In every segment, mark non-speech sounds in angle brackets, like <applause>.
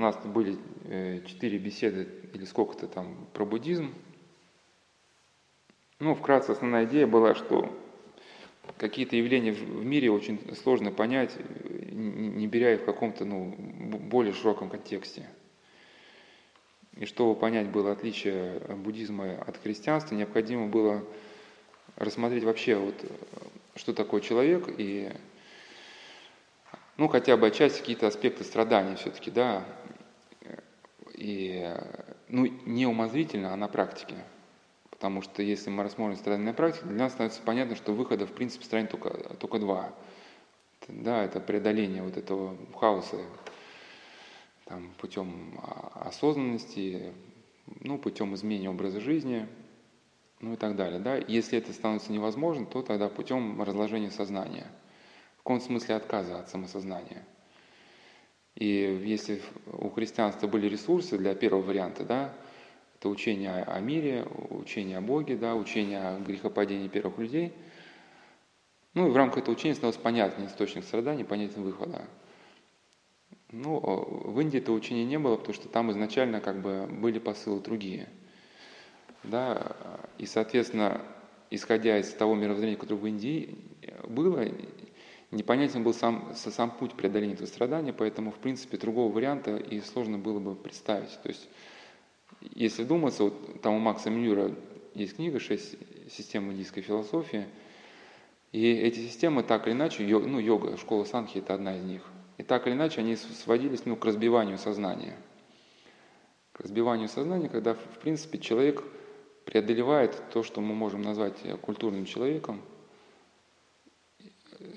нас были э, четыре беседы или сколько-то там про буддизм. Ну, вкратце основная идея была, что какие-то явления в мире очень сложно понять, не беря их в каком-то ну, более широком контексте. И чтобы понять было отличие буддизма от христианства, необходимо было рассмотреть вообще, вот, что такое человек и ну, хотя бы отчасти какие-то аспекты страдания все-таки, да, и, ну, не умозрительно, а на практике. Потому что если мы рассмотрим страдания на практике, для нас становится понятно, что выхода, в принципе, стране только, только два. Да, это преодоление вот этого хаоса там, путем осознанности, ну, путем изменения образа жизни, ну и так далее. Да? Если это становится невозможно, то тогда путем разложения сознания – в каком смысле отказа от самосознания. И если у христианства были ресурсы для первого варианта, да, это учение о мире, учение о Боге, да, учение о грехопадении первых людей, ну и в рамках этого учения становился понятен источник страдания, понятен выхода. Ну, в Индии этого учения не было, потому что там изначально как бы были посылы другие. Да, и, соответственно, исходя из того мировоззрения, которое в Индии было, Непонятен был сам, сам путь преодоления этого страдания, поэтому, в принципе, другого варианта и сложно было бы представить. То есть, если думаться, вот там у Макса Мюра есть книга «Шесть систем индийской философии», и эти системы так или иначе, йога, ну, йога, школа Санхи – это одна из них, и так или иначе они сводились ну, к разбиванию сознания. К разбиванию сознания, когда, в принципе, человек преодолевает то, что мы можем назвать культурным человеком –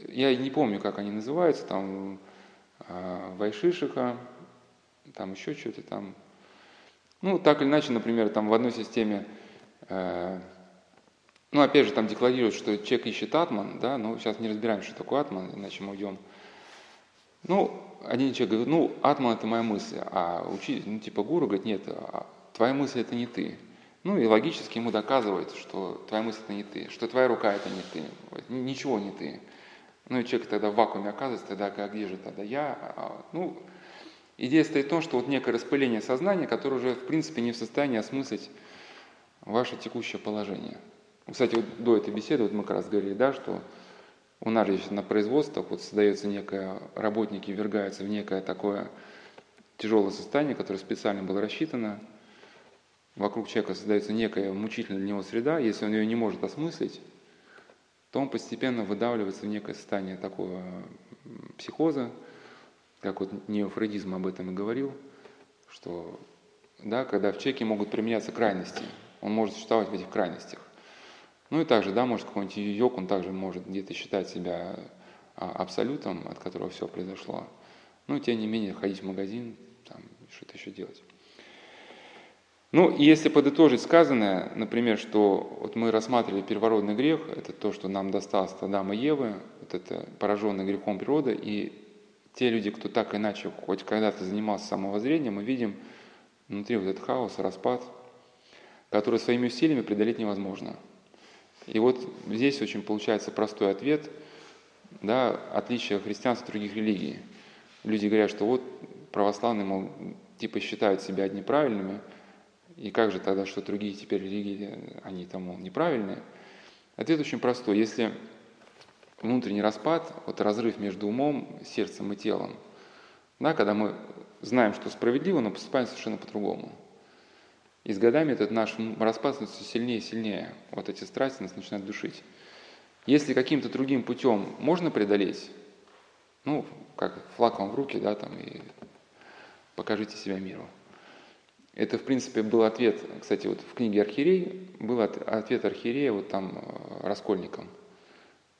я не помню, как они называются, там а, Вайшишиха, там еще что-то там. Ну, так или иначе, например, там в одной системе, э, ну, опять же, там декларируют, что человек ищет атман, да, но сейчас не разбираем, что такое атман, иначе мы уйдем. Ну, один человек говорит, ну, атман – это моя мысль, а учитель, ну, типа гуру говорит, нет, а твоя мысль – это не ты. Ну, и логически ему доказывает, что твоя мысль – это не ты, что твоя рука – это не ты, ничего не ты. Ну и человек тогда в вакууме оказывается, тогда а где же тогда я? А, ну, идея стоит в том, что вот некое распыление сознания, которое уже в принципе не в состоянии осмыслить ваше текущее положение. Кстати, вот до этой беседы вот мы как раз говорили, да, что у нас же на производствах вот создается некое, работники ввергаются в некое такое тяжелое состояние, которое специально было рассчитано. Вокруг человека создается некая мучительная для него среда, если он ее не может осмыслить, то он постепенно выдавливается в некое состояние такого психоза, как вот неофрейдизм об этом и говорил, что да, когда в человеке могут применяться крайности, он может существовать в этих крайностях. Ну и также, да, может какой-нибудь йог, он также может где-то считать себя а, абсолютом, от которого все произошло. Ну, тем не менее, ходить в магазин, там, что-то еще делать. Ну, и если подытожить сказанное, например, что вот мы рассматривали первородный грех, это то, что нам досталось от Адама и Евы, вот это пораженный грехом природы, и те люди, кто так иначе хоть когда-то занимался самовоззрением, мы видим внутри вот этот хаос, распад, который своими усилиями преодолеть невозможно. И вот здесь очень получается простой ответ, да, отличие христианства от других религий. Люди говорят, что вот православные, мол, типа считают себя неправильными, и как же тогда, что другие теперь религии, они там, мол, неправильные? Ответ очень простой. Если внутренний распад, вот разрыв между умом, сердцем и телом, да, когда мы знаем, что справедливо, но поступаем совершенно по-другому. И с годами этот наш распад становится сильнее и сильнее. Вот эти страсти нас начинают душить. Если каким-то другим путем можно преодолеть, ну, как флаг вам в руки, да, там, и покажите себя миру. Это, в принципе, был ответ, кстати, вот в книге «Архиерей» был ответ архиерея вот там э, раскольникам.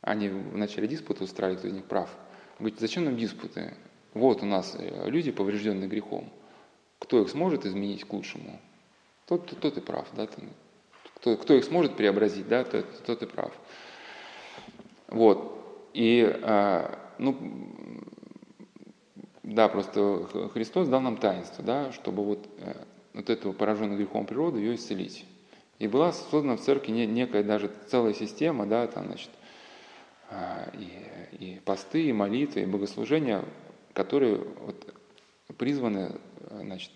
Они в начале диспута устраивали, кто из них прав. Говорит, зачем нам диспуты? Вот у нас э, люди, поврежденные грехом. Кто их сможет изменить к лучшему? Тот, тот, тот и прав. Да? Кто, кто их сможет преобразить, да, тот, тот и прав. Вот. И, а, ну, да, просто Христос дал нам таинство, да, чтобы вот э, вот этого пораженного грехом природы, ее исцелить. И была создана в церкви некая даже целая система, да, там, значит, а, и, и посты, и молитвы, и богослужения, которые вот призваны значит,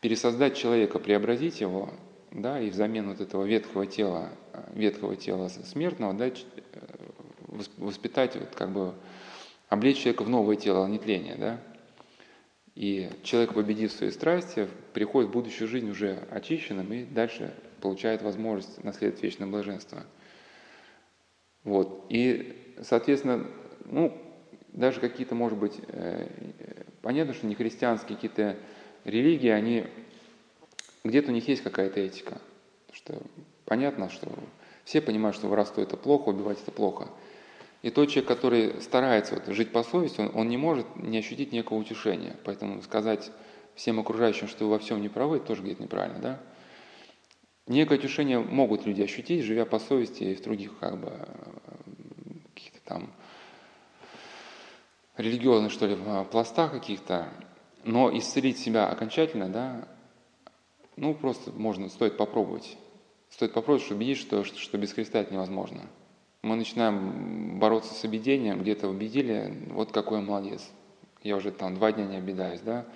пересоздать человека, преобразить его, да, и взамен вот этого ветхого тела, ветхого тела смертного, да, воспитать, вот, как бы, облечь человека в новое тело нетления, да, и человек, победив свои страсти, приходит в будущую жизнь уже очищенным и дальше получает возможность наследовать вечное блаженство. Вот. И, соответственно, ну, даже какие-то, может быть, э, понятно, что не христианские какие-то религии, они где-то у них есть какая-то этика. Что понятно, что все понимают, что воровство это плохо, убивать это плохо. И тот человек, который старается вот жить по совести, он, он не может не ощутить некого утешения. Поэтому сказать всем окружающим, что вы во всем не правы, тоже где-то неправильно, да? Некое утешение могут люди ощутить, живя по совести и в других как бы каких-то там религиозных, что ли, пластах каких-то, но исцелить себя окончательно, да, ну, просто можно, стоит попробовать. Стоит попробовать, чтобы убедить, что, что, что без Христа это невозможно. Мы начинаем бороться с объедением, где-то убедили, вот какой я молодец. Я уже там два дня не обидаюсь, да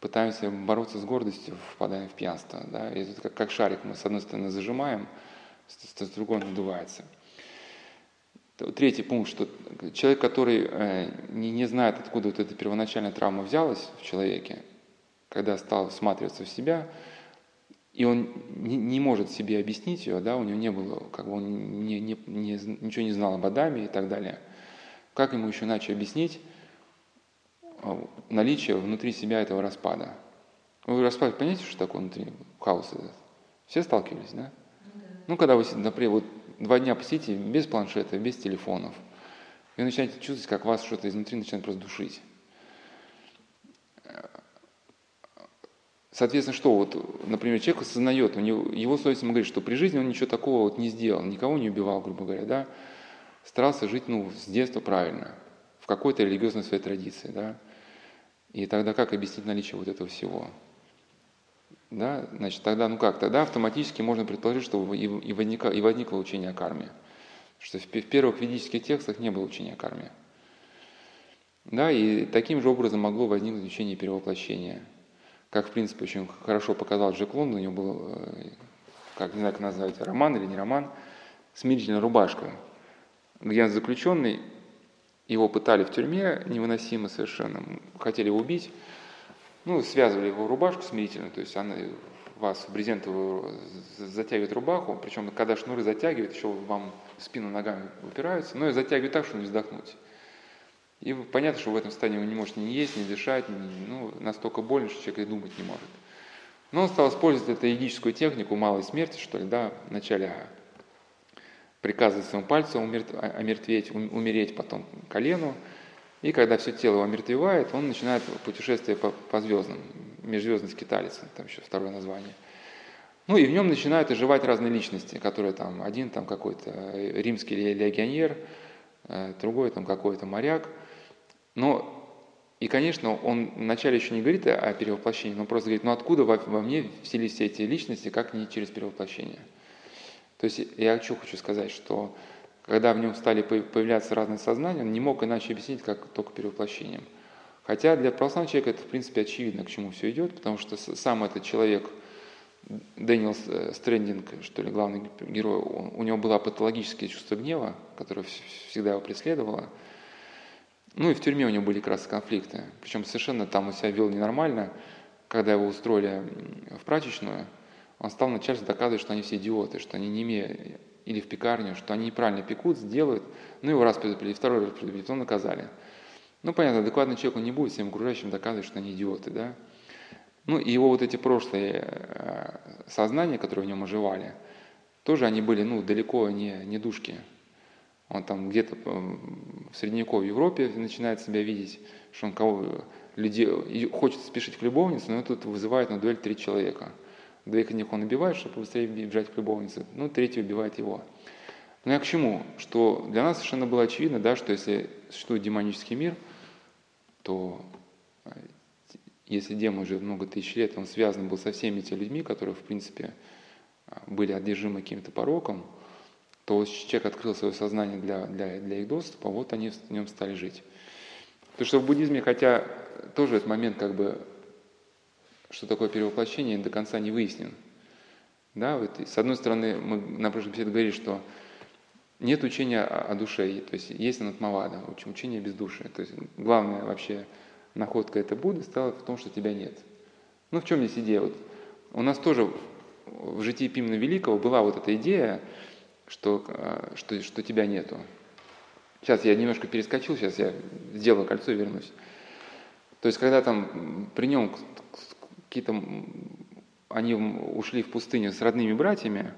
пытаемся бороться с гордостью, впадаем в пьянство. Да? И тут как, как шарик мы с одной стороны зажимаем, с, с другой надувается. Третий пункт, что человек, который э, не, не знает, откуда вот эта первоначальная травма взялась в человеке, когда стал всматриваться в себя, и он не, не может себе объяснить ее, да, у него не было, как бы он не, не, не, ничего не знал об Адаме и так далее. Как ему еще иначе объяснить, а, наличие внутри себя этого распада. Вы распад, понимаете, что такое внутри хаос этот? Все сталкивались, да? Ну, ну когда вы, например, вот два дня посидите без планшета, без телефонов, и вы начинаете чувствовать, как вас что-то изнутри начинает просто душить. Соответственно, что вот, например, человек осознает, у него, его совесть ему говорит, что при жизни он ничего такого вот не сделал, никого не убивал, грубо говоря, да, старался жить, ну, с детства правильно, в какой-то религиозной своей традиции, да, и тогда как объяснить наличие вот этого всего? Да, значит, тогда, ну как, тогда автоматически можно предположить, что и, и, возникло, и возникло учение о карме. Что в, в первых ведических текстах не было учения о карме. Да, и таким же образом могло возникнуть учение перевоплощения. Как, в принципе, очень хорошо показал Джек Лондон, у него был, э, как не знаю, как назвать, роман или не роман, «Смирительная рубашка», где заключенный его пытали в тюрьме невыносимо совершенно, хотели его убить, ну, связывали его рубашку смирительно, то есть она вас в брезентовую затягивает рубаху, причем когда шнуры затягивают, еще вам в спину ногами упираются, но и затягивают так, чтобы не вздохнуть. И понятно, что в этом состоянии он не может ни есть, ни дышать, ни, ну, настолько больно, что человек и думать не может. Но он стал использовать эту йогическую технику малой смерти, что ли, да, вначале приказывает своему пальцу омертветь, умереть потом колену. И когда все тело его омертвевает, он начинает путешествие по, по звездам, межзвездный скиталец, там еще второе название. Ну и в нем начинают оживать разные личности, которые там, один там какой-то э, римский легионер, э, другой там какой-то моряк. Но и, конечно, он вначале еще не говорит о перевоплощении, но просто говорит, ну откуда во, во мне вселись все эти личности, как не через перевоплощение. То есть я что хочу сказать, что когда в нем стали появляться разные сознания, он не мог иначе объяснить, как только перевоплощением. Хотя для православного человека это, в принципе, очевидно, к чему все идет, потому что сам этот человек, Дэниел э, Стрендинг, что ли, главный герой, у него было патологическое чувство гнева, которое всегда его преследовало. Ну и в тюрьме у него были как раз конфликты. Причем совершенно там он себя вел ненормально. Когда его устроили в прачечную – он стал начальству доказывать, что они все идиоты, что они не имеют, или в пекарню, что они неправильно пекут, сделают, ну его раз предупредили, второй раз предупредили, то наказали. Ну, понятно, адекватный человек, он не будет всем окружающим доказывать, что они идиоты, да. Ну, и его вот эти прошлые э, сознания, которые в нем оживали, тоже они были, ну, далеко не, не душки. Он там где-то в средневековой Европе начинает себя видеть, что он кого людей хочет спешить к любовнице, но тут вызывает на дуэль три человека – Двоих них он убивает, чтобы быстрее бежать к любовнице, ну, третий убивает его. Но я к чему? Что для нас совершенно было очевидно, да, что если существует демонический мир, то э, если демон уже много тысяч лет, он связан был со всеми этими людьми, которые, в принципе, э, были одержимы каким-то пороком, то человек открыл свое сознание для, для, для их доступа, вот они в нем стали жить. Потому что в буддизме, хотя тоже этот момент как бы что такое перевоплощение, до конца не выяснен. Да, вот, с одной стороны, мы на прошлой беседе говорили, что нет учения о, о душе, то есть есть анатмавада, учение без души. То есть главная вообще находка это Будды стала в том, что тебя нет. Ну в чем здесь идея? Вот у нас тоже в житии Пимна Великого была вот эта идея, что, а, что, что тебя нету. Сейчас я немножко перескочил, сейчас я сделаю кольцо и вернусь. То есть, когда там при нем какие-то, они ушли в пустыню с родными братьями,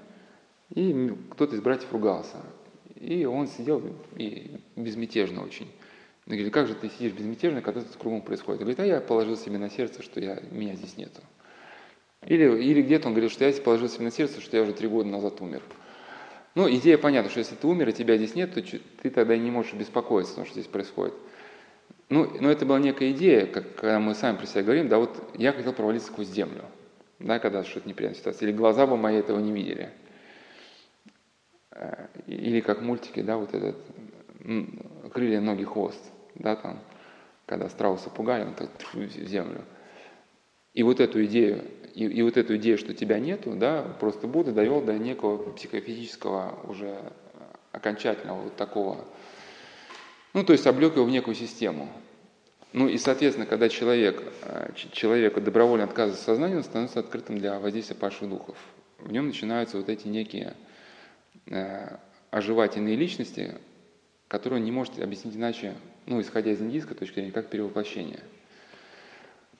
и кто-то из братьев ругался. И он сидел и безмятежно очень. И говорит, как же ты сидишь безмятежно, когда это кругом происходит? Он говорит, а я положил себе на сердце, что я, меня здесь нету. Или, или где-то он говорит, что я положил себе на сердце, что я уже три года назад умер. Ну, идея понятна, что если ты умер, и тебя здесь нет, то ты тогда не можешь беспокоиться, потому что здесь происходит. Ну, но это была некая идея, как, когда мы сами про себя говорим, да, вот я хотел провалиться сквозь землю, да, когда что-то неприятная ситуация, или глаза бы мои этого не видели. Э, или как мультики, да, вот этот крылья, ноги, хвост, да, там, когда страуса пугали, он так в землю. И вот эту идею и, и вот эту идею, что тебя нету, да, просто Будда довел до некого психофизического уже окончательного вот такого, ну, то есть облег его в некую систему. Ну и, соответственно, когда человек, э, человек добровольно отказывается от сознания, он становится открытым для воздействия павших духов. В нем начинаются вот эти некие э, оживательные личности, которые он не может объяснить иначе, ну, исходя из индийской точки зрения, как перевоплощение –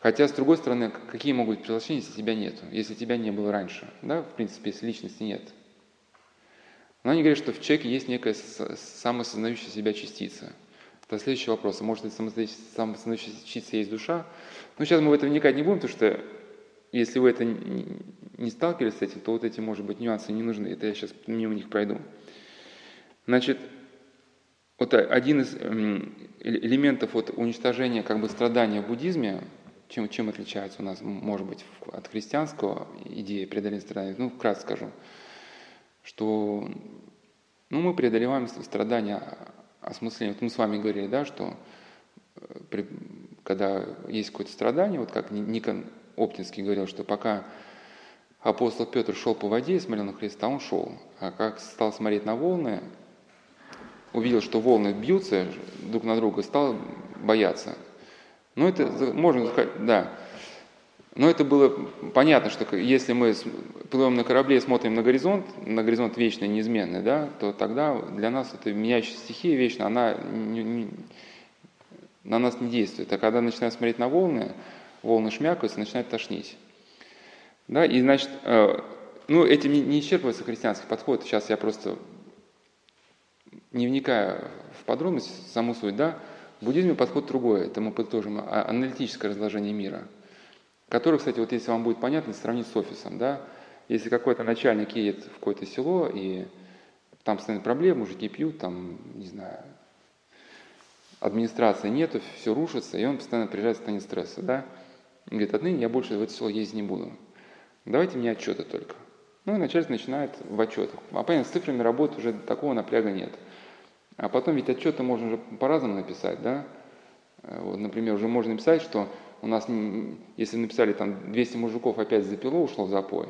Хотя, с другой стороны, какие могут быть приглашения, если тебя нет, если тебя не было раньше, да, в принципе, если личности нет. Но они говорят, что в человеке есть некая самосознающая себя частица. Это следующий вопрос. А может ли самосознающая частица есть душа? Ну, сейчас мы в это вникать не будем, потому что если вы это не сталкивались с этим, то вот эти, может быть, нюансы не нужны. Это я сейчас мимо них пройду. Значит, вот один из элементов вот уничтожения как бы страдания в буддизме, чем, чем отличается у нас, может быть, от христианского идеи преодоления страданий? Ну, вкратце скажу, что ну, мы преодолеваем страдания осмысления. Вот мы с вами говорили, да, что э, при, когда есть какое-то страдание, вот как Никон Оптинский говорил, что пока апостол Петр шел по воде и смотрел на Христа, он шел. А как стал смотреть на волны, увидел, что волны бьются друг на друга, стал бояться. Ну, это можно сказать, да. Но это было понятно, что если мы плывем на корабле и смотрим на горизонт, на горизонт вечный, неизменный, да, то тогда для нас эта меняющая стихия вечная, она не, не, на нас не действует. А когда начинаем смотреть на волны, волны шмякаются, начинает тошнить. Да, и значит, э, ну, этим не исчерпывается христианский подход. Сейчас я просто, не вникая в подробности, саму суть, да, в буддизме подход другой, это мы подытожим, а, аналитическое разложение мира, которое, кстати, вот если вам будет понятно, сравнить с офисом, да, если какой-то начальник едет в какое-то село, и там постоянно проблемы, мужики пьют, там, не знаю, администрации нету, все рушится, и он постоянно приезжает в состояние стресса, да, и говорит, отныне я больше в это село ездить не буду. Давайте мне отчеты только. Ну и начальство начинает в отчетах. А понятно, с цифрами работы уже такого напряга нет. А потом ведь отчеты можно же по-разному написать, да? Э, вот, например, уже можно написать, что у нас, если написали там 200 мужиков опять за пилу ушло в запой,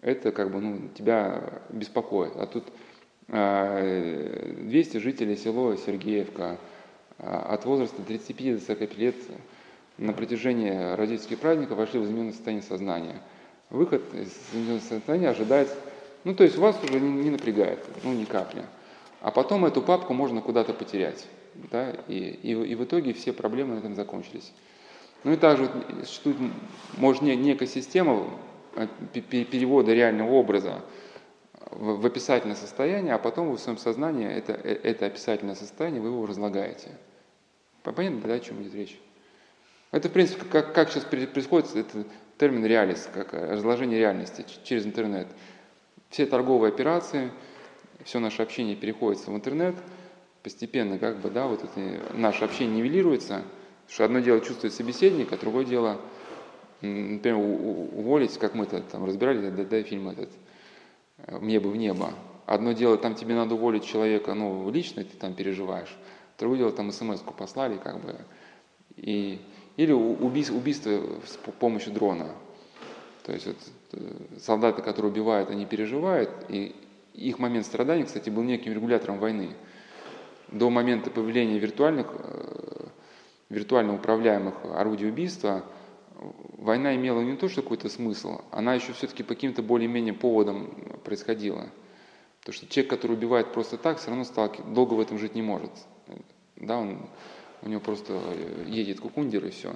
это как бы ну, тебя беспокоит. А тут 200 а, жителей село Сергеевка а, от возраста 35 до 45 лет на протяжении родительских праздников вошли в измененное состояние сознания. Выход из измененного состояния ожидается, ну то есть вас уже не напрягает, ну ни капли. А потом эту папку можно куда-то потерять. Да? И, и, и в итоге все проблемы на этом закончились. Ну и также существует, может, некая система э, перевода реального образа в, описательное состояние, а потом вы в своем сознании это, э, это описательное состояние, вы его разлагаете. Понятно, да, о чем идет речь? Это, в принципе, как, как сейчас происходит, это термин реалис, как разложение реальности через интернет. Все торговые операции – все наше общение переходит в интернет, постепенно как бы, да, вот это, наше общение нивелируется, что одно дело чувствует собеседник, а другое дело, например, уволить, как мы это там разбирали, да, да, фильм этот «Мне бы в небо». Одно дело, там тебе надо уволить человека, ну, лично ты там переживаешь, другое дело, там смс-ку послали, как бы, и, Или убийство, убийство с помощью дрона. То есть вот, э, солдаты, которые убивают, они переживают, и их момент страдания, кстати, был неким регулятором войны. До момента появления виртуальных, э, виртуально управляемых орудий убийства война имела не то, что какой-то смысл, она еще все-таки по каким-то более-менее поводам происходила. Потому что человек, который убивает просто так, все равно сталки, долго в этом жить не может. Да, он, у него просто э, едет кукундер и все.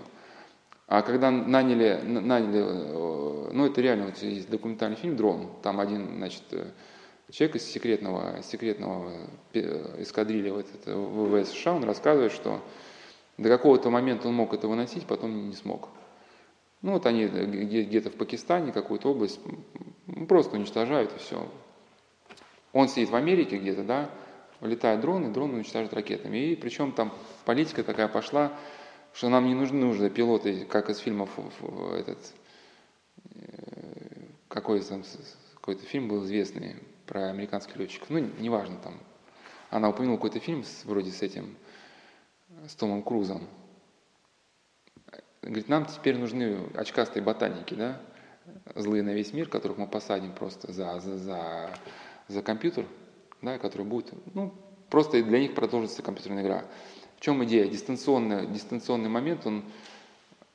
А когда наняли, наняли, э, ну это реально, вот есть документальный фильм «Дрон», там один, значит, человек из секретного, секретного эскадрилья вот это, ВВС США, он рассказывает, что до какого-то момента он мог это выносить, потом не смог. Ну вот они где-то в Пакистане, какую-то область, просто уничтожают и все. Он сидит в Америке где-то, да, летают дроны, дроны уничтожают ракетами. И причем там политика такая пошла, что нам не нужны нужны пилоты, как из фильмов этот, э, какой там какой-то фильм был известный про американских летчиков. Ну, неважно там. Она упомянула какой-то фильм с, вроде с этим, с Томом Крузом. Говорит, нам теперь нужны очкастые ботаники, да, злые на весь мир, которых мы посадим просто за, за, за за компьютер, да, который будет, ну, просто для них продолжится компьютерная игра. В чем идея? Дистанционный, дистанционный момент, он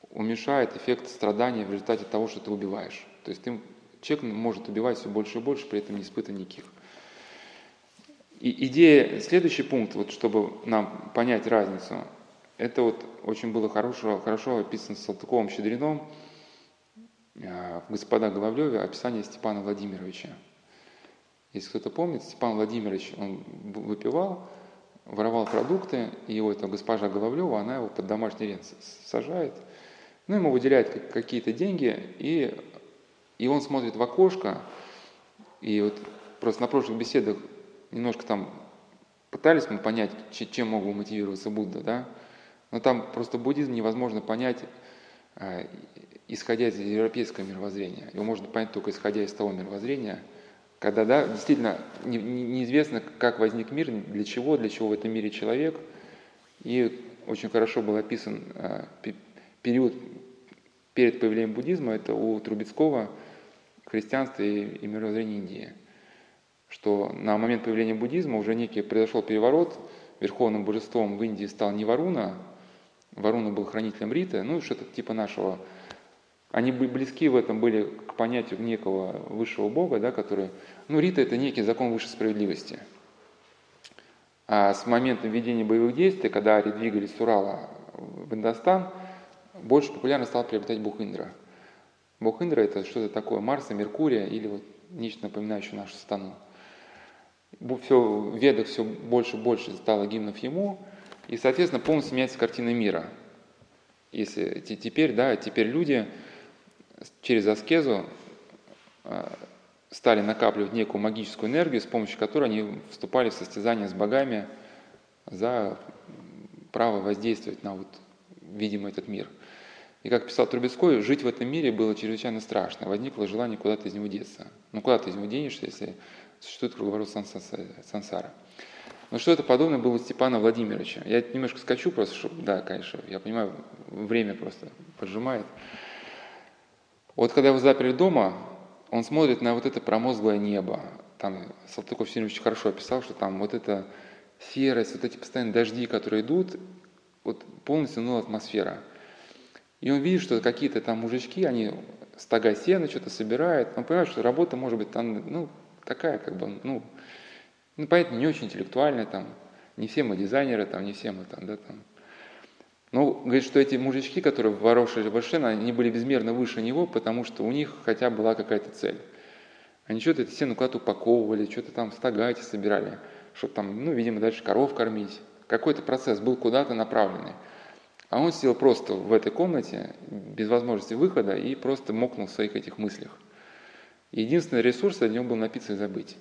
уменьшает эффект страдания в результате того, что ты убиваешь. То есть ты, человек может убивать все больше и больше, при этом не испытывая никаких. И идея, следующий пункт, вот, чтобы нам понять разницу, это вот очень было хорошо, хорошо описано Салтыковым Щедрином э, в «Господа Головлеве» описание Степана Владимировича. Если кто-то помнит, Степан Владимирович, он выпивал, воровал продукты, и его эта госпожа Головлева, она его под домашний арест сажает, ну, ему выделяет какие-то деньги, и, и он смотрит в окошко, и вот просто на прошлых беседах немножко там пытались мы понять, чем мог бы мотивироваться Будда, да, но там просто буддизм невозможно понять, э, исходя из европейского мировоззрения. Его можно понять только исходя из того мировоззрения – когда да, действительно не, неизвестно, как возник мир, для чего, для чего в этом мире человек. И очень хорошо был описан э, период перед появлением буддизма, это у Трубецкого христианство и, и мировоззрение Индии. Что на момент появления буддизма уже некий произошел переворот, верховным божеством в Индии стал не Варуна, Варуна был хранителем Риты, ну что-то типа нашего они близки в этом были к понятию некого высшего бога, да, который... Ну, Рита – это некий закон высшей справедливости. А с момента введения боевых действий, когда ари двигались с Урала в Индостан, больше популярно стал приобретать бог Индра. Бог Индра – это что-то такое Марса, Меркурия или вот нечто напоминающее нашу стану. Все, в ведах все больше и больше стало гимнов ему, и, соответственно, полностью меняется картина мира. Если теперь, да, теперь люди через аскезу а, стали накапливать некую магическую энергию, с помощью которой они вступали в состязание с богами за право воздействовать на вот видимый этот мир. И как писал Трубецкой, жить в этом мире было чрезвычайно страшно. Возникло желание куда-то из него деться. Ну куда ты из него денешься, если существует круговорот сансара. Но что это подобное было у Степана Владимировича. Я немножко скачу просто, чтобы, да, конечно, я понимаю, время просто поджимает. Вот когда его заперли дома, он смотрит на вот это промозглое небо. Там Салтыков Сергеевич хорошо описал, что там вот эта серость, вот эти постоянные дожди, которые идут, вот полностью ну, атмосфера. И он видит, что какие-то там мужички, они стога сена что-то собирают. Он понимает, что работа может быть там, ну, такая, как бы, ну, ну, понятно, не очень интеллектуальная, там, не все мы дизайнеры, там, не все мы там, да, там, ну, говорит, что эти мужички, которые ворошили Вашена, они были безмерно выше него, потому что у них хотя была какая-то цель. Они что-то это стену куда-то упаковывали, что-то там стога эти собирали, чтобы там, ну, видимо, дальше коров кормить. Какой-то процесс был куда-то направленный. А он сидел просто в этой комнате, без возможности выхода, и просто мокнул в своих этих мыслях. Единственный ресурс для него был напиться и забыть.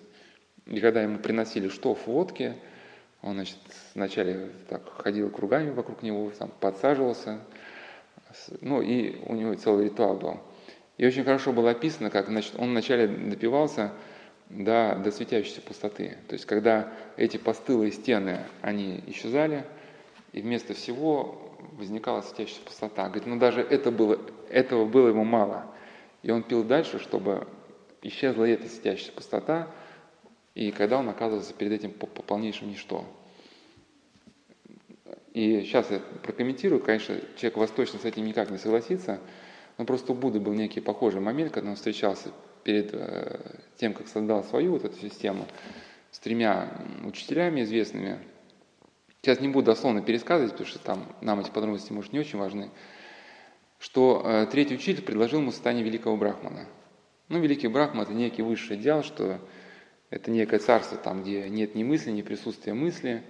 И когда ему приносили штоф водки, он, значит, вначале так ходил кругами вокруг него, там, подсаживался, ну и у него целый ритуал был. И очень хорошо было описано, как значит, он вначале допивался до, до светящейся пустоты. То есть, когда эти постылые стены, они исчезали, и вместо всего возникала светящаяся пустота. Говорит, ну даже это было, этого было ему мало. И он пил дальше, чтобы исчезла эта светящаяся пустота, и когда он оказывался перед этим по, по полнейшему ничто. И сейчас я прокомментирую, конечно, человек восточный с этим никак не согласится, но просто у Будды был некий похожий момент, когда он встречался перед э, тем, как создал свою вот эту систему, с тремя учителями известными. Сейчас не буду дословно пересказывать, потому что там нам эти подробности, может, не очень важны. Что э, третий учитель предложил ему состояние великого брахмана. Ну, великий брахман – это некий высший идеал, что это некое царство, там, где нет ни мысли, ни присутствия мысли.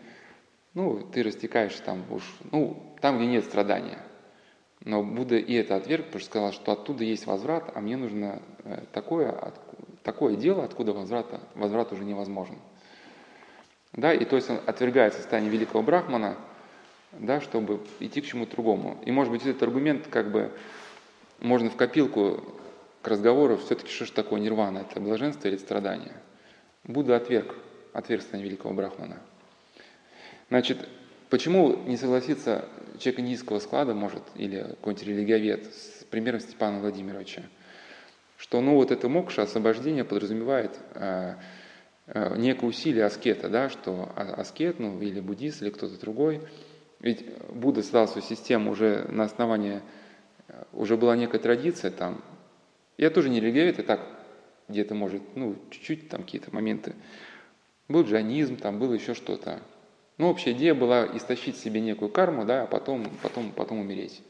Ну, ты растекаешься там уж, ну, там, где нет страдания. Но Будда и это отверг, потому что сказал, что оттуда есть возврат, а мне нужно э, такое, такое дело, откуда возврата, возврат уже невозможен. Да, и то есть он отвергает состояние великого брахмана, да, чтобы идти к чему-то другому. И может быть этот аргумент как бы можно в копилку к разговору все-таки что же такое нирвана, это блаженство или страдание. Будда отверг, отверг состояние великого брахмана. Значит, почему не согласиться человек низкого склада может, или какой-нибудь религиовед, с примером Степана Владимировича, что ну вот это мокша, освобождение подразумевает э, э, некое усилие аскета, да, что а, аскет, ну или буддист, или кто-то другой, ведь Будда создал свою систему уже на основании, э, уже была некая традиция там, я тоже не религиовед, и так где-то может, ну, чуть-чуть там какие-то моменты. Был джанизм, там было еще что-то. Ну, общая идея была истощить себе некую карму, да, а потом, потом, потом умереть.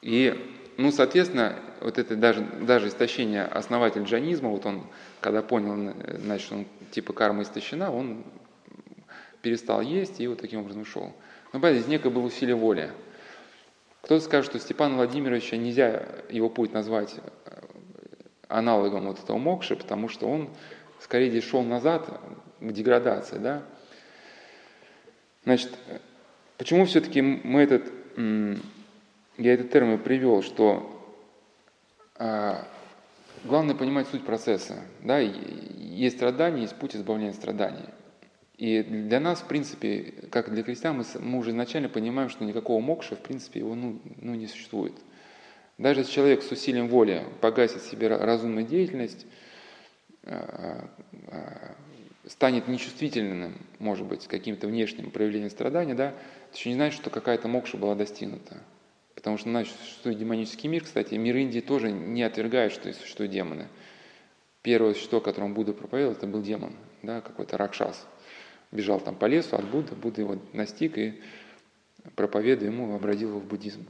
И, ну, соответственно, вот это даже, даже истощение основатель джанизма, вот он, когда понял, значит, он типа карма истощена, он перестал есть и вот таким образом ушел. Но, понимаете, здесь некое было усилие воли. Кто-то скажет, что Степана Владимировича нельзя его путь назвать аналогом вот этого мокши, потому что он скорее здесь шел назад к деградации, да. Значит, почему все-таки мы этот, я этот термин привел, что а, главное понимать суть процесса, да, есть страдания, есть путь избавления от страданий. И для нас, в принципе, как для крестьян, мы, мы уже изначально понимаем, что никакого мокша, в принципе, его ну, ну, не существует. Даже если человек с усилием воли погасит себе разумную деятельность, а, а, станет нечувствительным, может быть, каким-то внешним проявлением страдания, да, это еще не значит, что какая-то мокша была достигнута. Потому что, значит, существует демонический мир, кстати, мир Индии тоже не отвергает, что существуют демоны. Первое существо, которому Будда проповедовал, это был демон, да, какой-то ракшас. Бежал там по лесу от Будды, Будда его настиг и, проповедуя ему, обратил его в буддизм.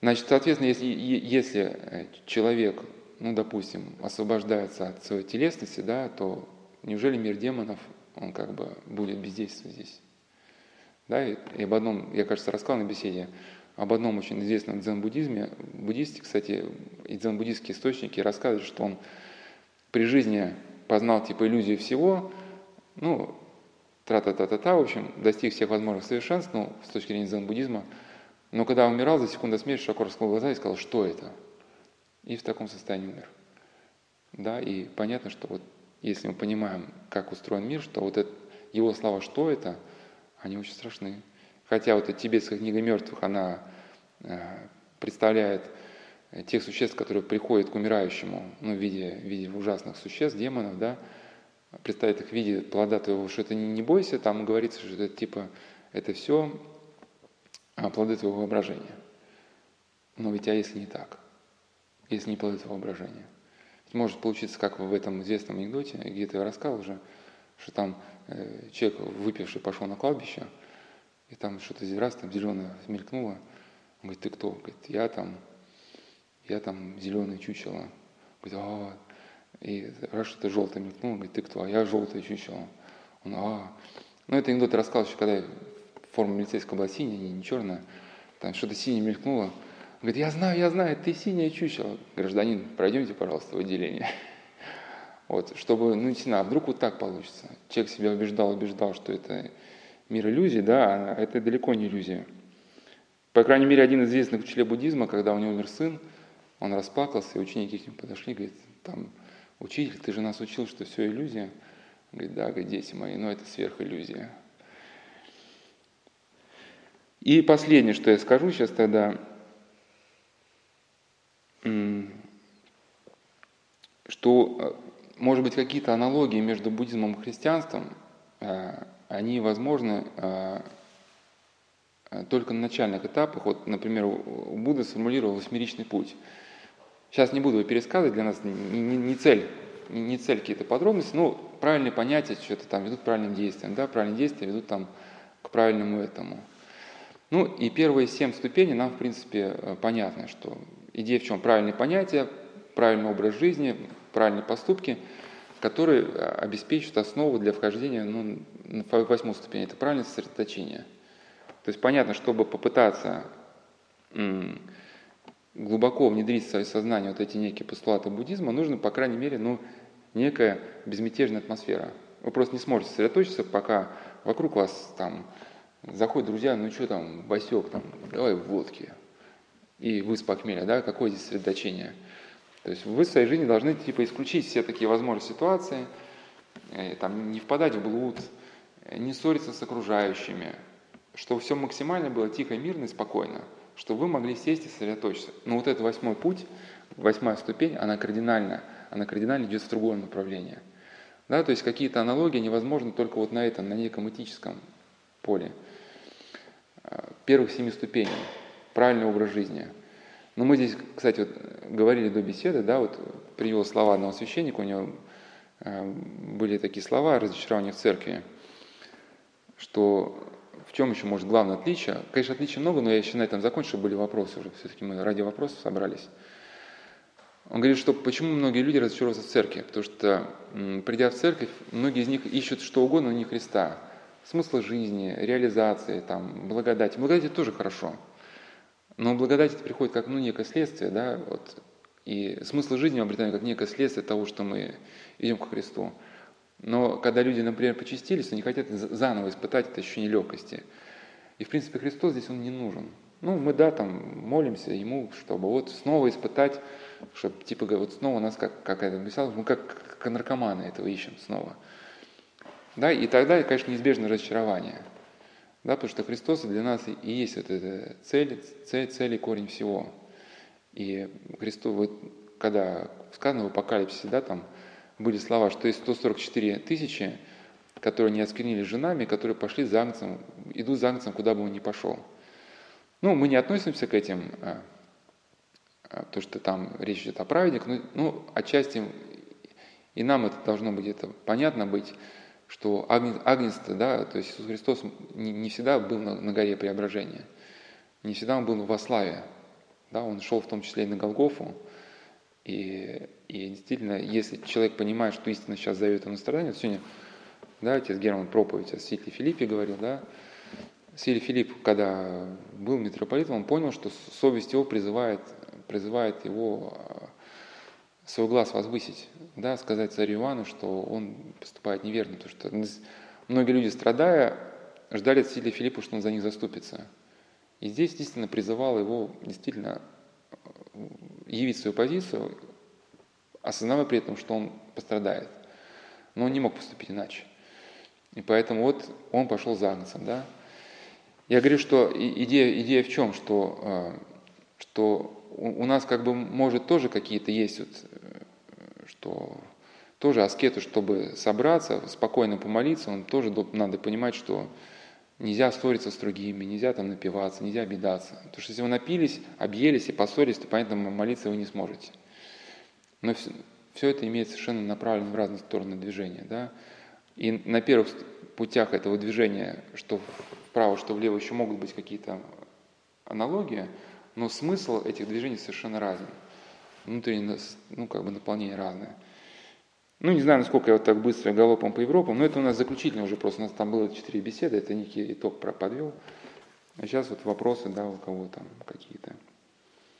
Значит, соответственно, если, если э, человек, ну, допустим, освобождается от своей телесности, да, то неужели мир демонов, он как бы будет бездействовать здесь? Да, и, и об одном, я, кажется, рассказал на беседе, об одном очень известном дзен-буддизме. Буддисты, кстати, и дзен-буддистские источники рассказывают, что он при жизни познал типа иллюзию всего, ну, тра-та-та-та-та, в общем, достиг всех возможных совершенств, ну, с точки зрения дзен-буддизма – но когда умирал, за секунду смерти широко раскрыл глаза и сказал, что это? И в таком состоянии умер. Да, и понятно, что вот если мы понимаем, как устроен мир, что вот это, его слова «что это?», они очень страшны. Хотя вот эта тибетская книга мертвых, она э, представляет тех существ, которые приходят к умирающему, ну, в виде, в виде ужасных существ, демонов, да, представить их в виде плода твоего, что это не, не бойся, там говорится, что это типа, это все а плоды твоего воображения. Но ведь а если не так? Если не плоды твоего воображения? Может получиться, как в этом известном анекдоте, где-то я рассказал уже, что там э, человек, выпивший, пошел на кладбище, и там что-то раз там зеленое мелькнуло. Он говорит, ты кто? Говорит, я там, я там зеленое чучело. Говорит, а, и раз что-то желтое мелькнуло, говорит, ты кто? А я желтое чучело. Он, а, ну это анекдот рассказал еще, когда форма милицейского была синяя, не, не черная, там что-то синее мелькнуло. Говорит, я знаю, я знаю, ты синяя чучело. Гражданин, пройдемте, пожалуйста, в отделение. <laughs> Вот, чтобы, ну, действительно, а вдруг вот так получится. Человек себя убеждал, убеждал, что это мир иллюзий, да, а это далеко не иллюзия. По крайней мере, один из известных буддизма, когда у него умер сын, он расплакался, и ученики к нему подошли, говорит, там, учитель, ты же нас учил, что все иллюзия. Говорит, да, говорит, дети мои, но это сверхиллюзия. И последнее, что я скажу сейчас тогда, что, э, может быть, какие-то аналогии между буддизмом и христианством, э, они возможны э, только на начальных этапах. Вот, например, у Будды сформулировал восьмеричный путь. Сейчас не буду его пересказывать, для нас не цель, не, не цель какие-то подробности, но правильные понятия что-то там ведут к правильным действиям, да, правильные действия ведут там к правильному этому. Ну и первые семь ступеней нам, в принципе, понятно, что идея в чем? Правильные понятия, правильный образ жизни, правильные поступки, которые э, обеспечат основу для вхождения ну, на восьмую ступень. Это правильное сосредоточение. То есть понятно, чтобы попытаться глубоко внедрить в свое сознание вот эти некие постулаты буддизма, нужно, по крайней мере, ну, некая безмятежная атмосфера. Вы просто не сможете сосредоточиться, пока вокруг вас там заходят друзья, ну что там, Васек, там, давай водки. И вы с похмелья, да, какое здесь сосредоточение? То есть вы в своей жизни должны типа исключить все такие возможные ситуации, э, там, не впадать в блуд, не ссориться с окружающими, чтобы все максимально было тихо, мирно и спокойно, чтобы вы могли сесть и сосредоточиться. Но вот этот восьмой путь, восьмая ступень, она кардинально, она кардинально идет в другое направление. Да, то есть какие-то аналогии невозможны только вот на этом, на неком этическом поле. Э, первых семи ступеней правильный образ жизни. Но мы здесь, кстати, вот говорили до беседы, да, вот привел слова одного священника, у него э, были такие слова разочарования в церкви, что в чем еще может главное отличие? Конечно, отличий много, но я еще на этом закончу, чтобы были вопросы уже. Все-таки мы ради вопросов собрались. Он говорит, что почему многие люди разочаровываются в церкви? Потому что, придя в церковь, многие из них ищут что угодно, но не Христа. Смысла жизни, реализации, там, благодати. Благодать тоже хорошо – но благодать это приходит как ну, некое следствие, да, вот, и смысл жизни мы обретаем как некое следствие того, что мы идем к Христу. Но когда люди, например, почистились, они хотят заново испытать это ощущение легкости. И, в принципе, Христос здесь, Он не нужен. Ну, мы, да, там, молимся Ему, чтобы вот снова испытать, чтобы, типа, вот снова нас, как, как это написал, мы как, как наркоманы этого ищем снова. Да, и тогда, конечно, неизбежно разочарование – да, потому что Христос для нас и есть вот эта цель, цель, цель и корень всего. И Христос, вот, когда сказано в Апокалипсисе, да, там были слова, что есть 144 тысячи, которые не осквернили женами, которые пошли за агнцем, идут за агнцем, куда бы он ни пошел. Ну, мы не относимся к этим, а, а, то, что там речь идет о праведниках, но ну, отчасти и нам это должно быть это понятно быть, что агнец, да, то есть Иисус Христос не, всегда был на, на горе преображения, не всегда он был во славе, да, он шел в том числе и на Голгофу, и, и действительно, если человек понимает, что истина сейчас зовет его на страдания, сегодня, да, отец Герман проповедь о святителе Филиппе говорил, да, Святитель Филипп, когда был митрополитом, он понял, что совесть его призывает, призывает его свой глаз возвысить, да, сказать царю Ивану, что он поступает неверно, потому что многие люди, страдая, ждали от святителя Филиппа, что он за них заступится. И здесь действительно призывал его действительно э, явить свою позицию, осознавая при этом, что он пострадает. Но он не мог поступить иначе. И поэтому вот он пошел за Агнцем. Да? Я говорю, что идея, идея в чем? Что, э, что у нас как бы может тоже какие-то есть, вот, э, что тоже аскету, чтобы собраться, спокойно помолиться, он тоже надо понимать, что нельзя ссориться с другими, нельзя там напиваться, нельзя обидаться. Потому что если вы напились, объелись и поссорились, то, понятно, молиться вы не сможете. Но все, все это имеет совершенно направленное в разные стороны движения. Да? И на первых путях этого движения, что вправо, что влево, еще могут быть какие-то аналогии – но смысл этих движений совершенно разный. Внутреннее, ну, как бы наполнение разное. Ну, не знаю, насколько я вот так быстро галопом по Европам, но это у нас заключительно уже просто, у нас там было четыре беседы, это некий итог подвел. А сейчас вот вопросы, да, у кого там какие-то.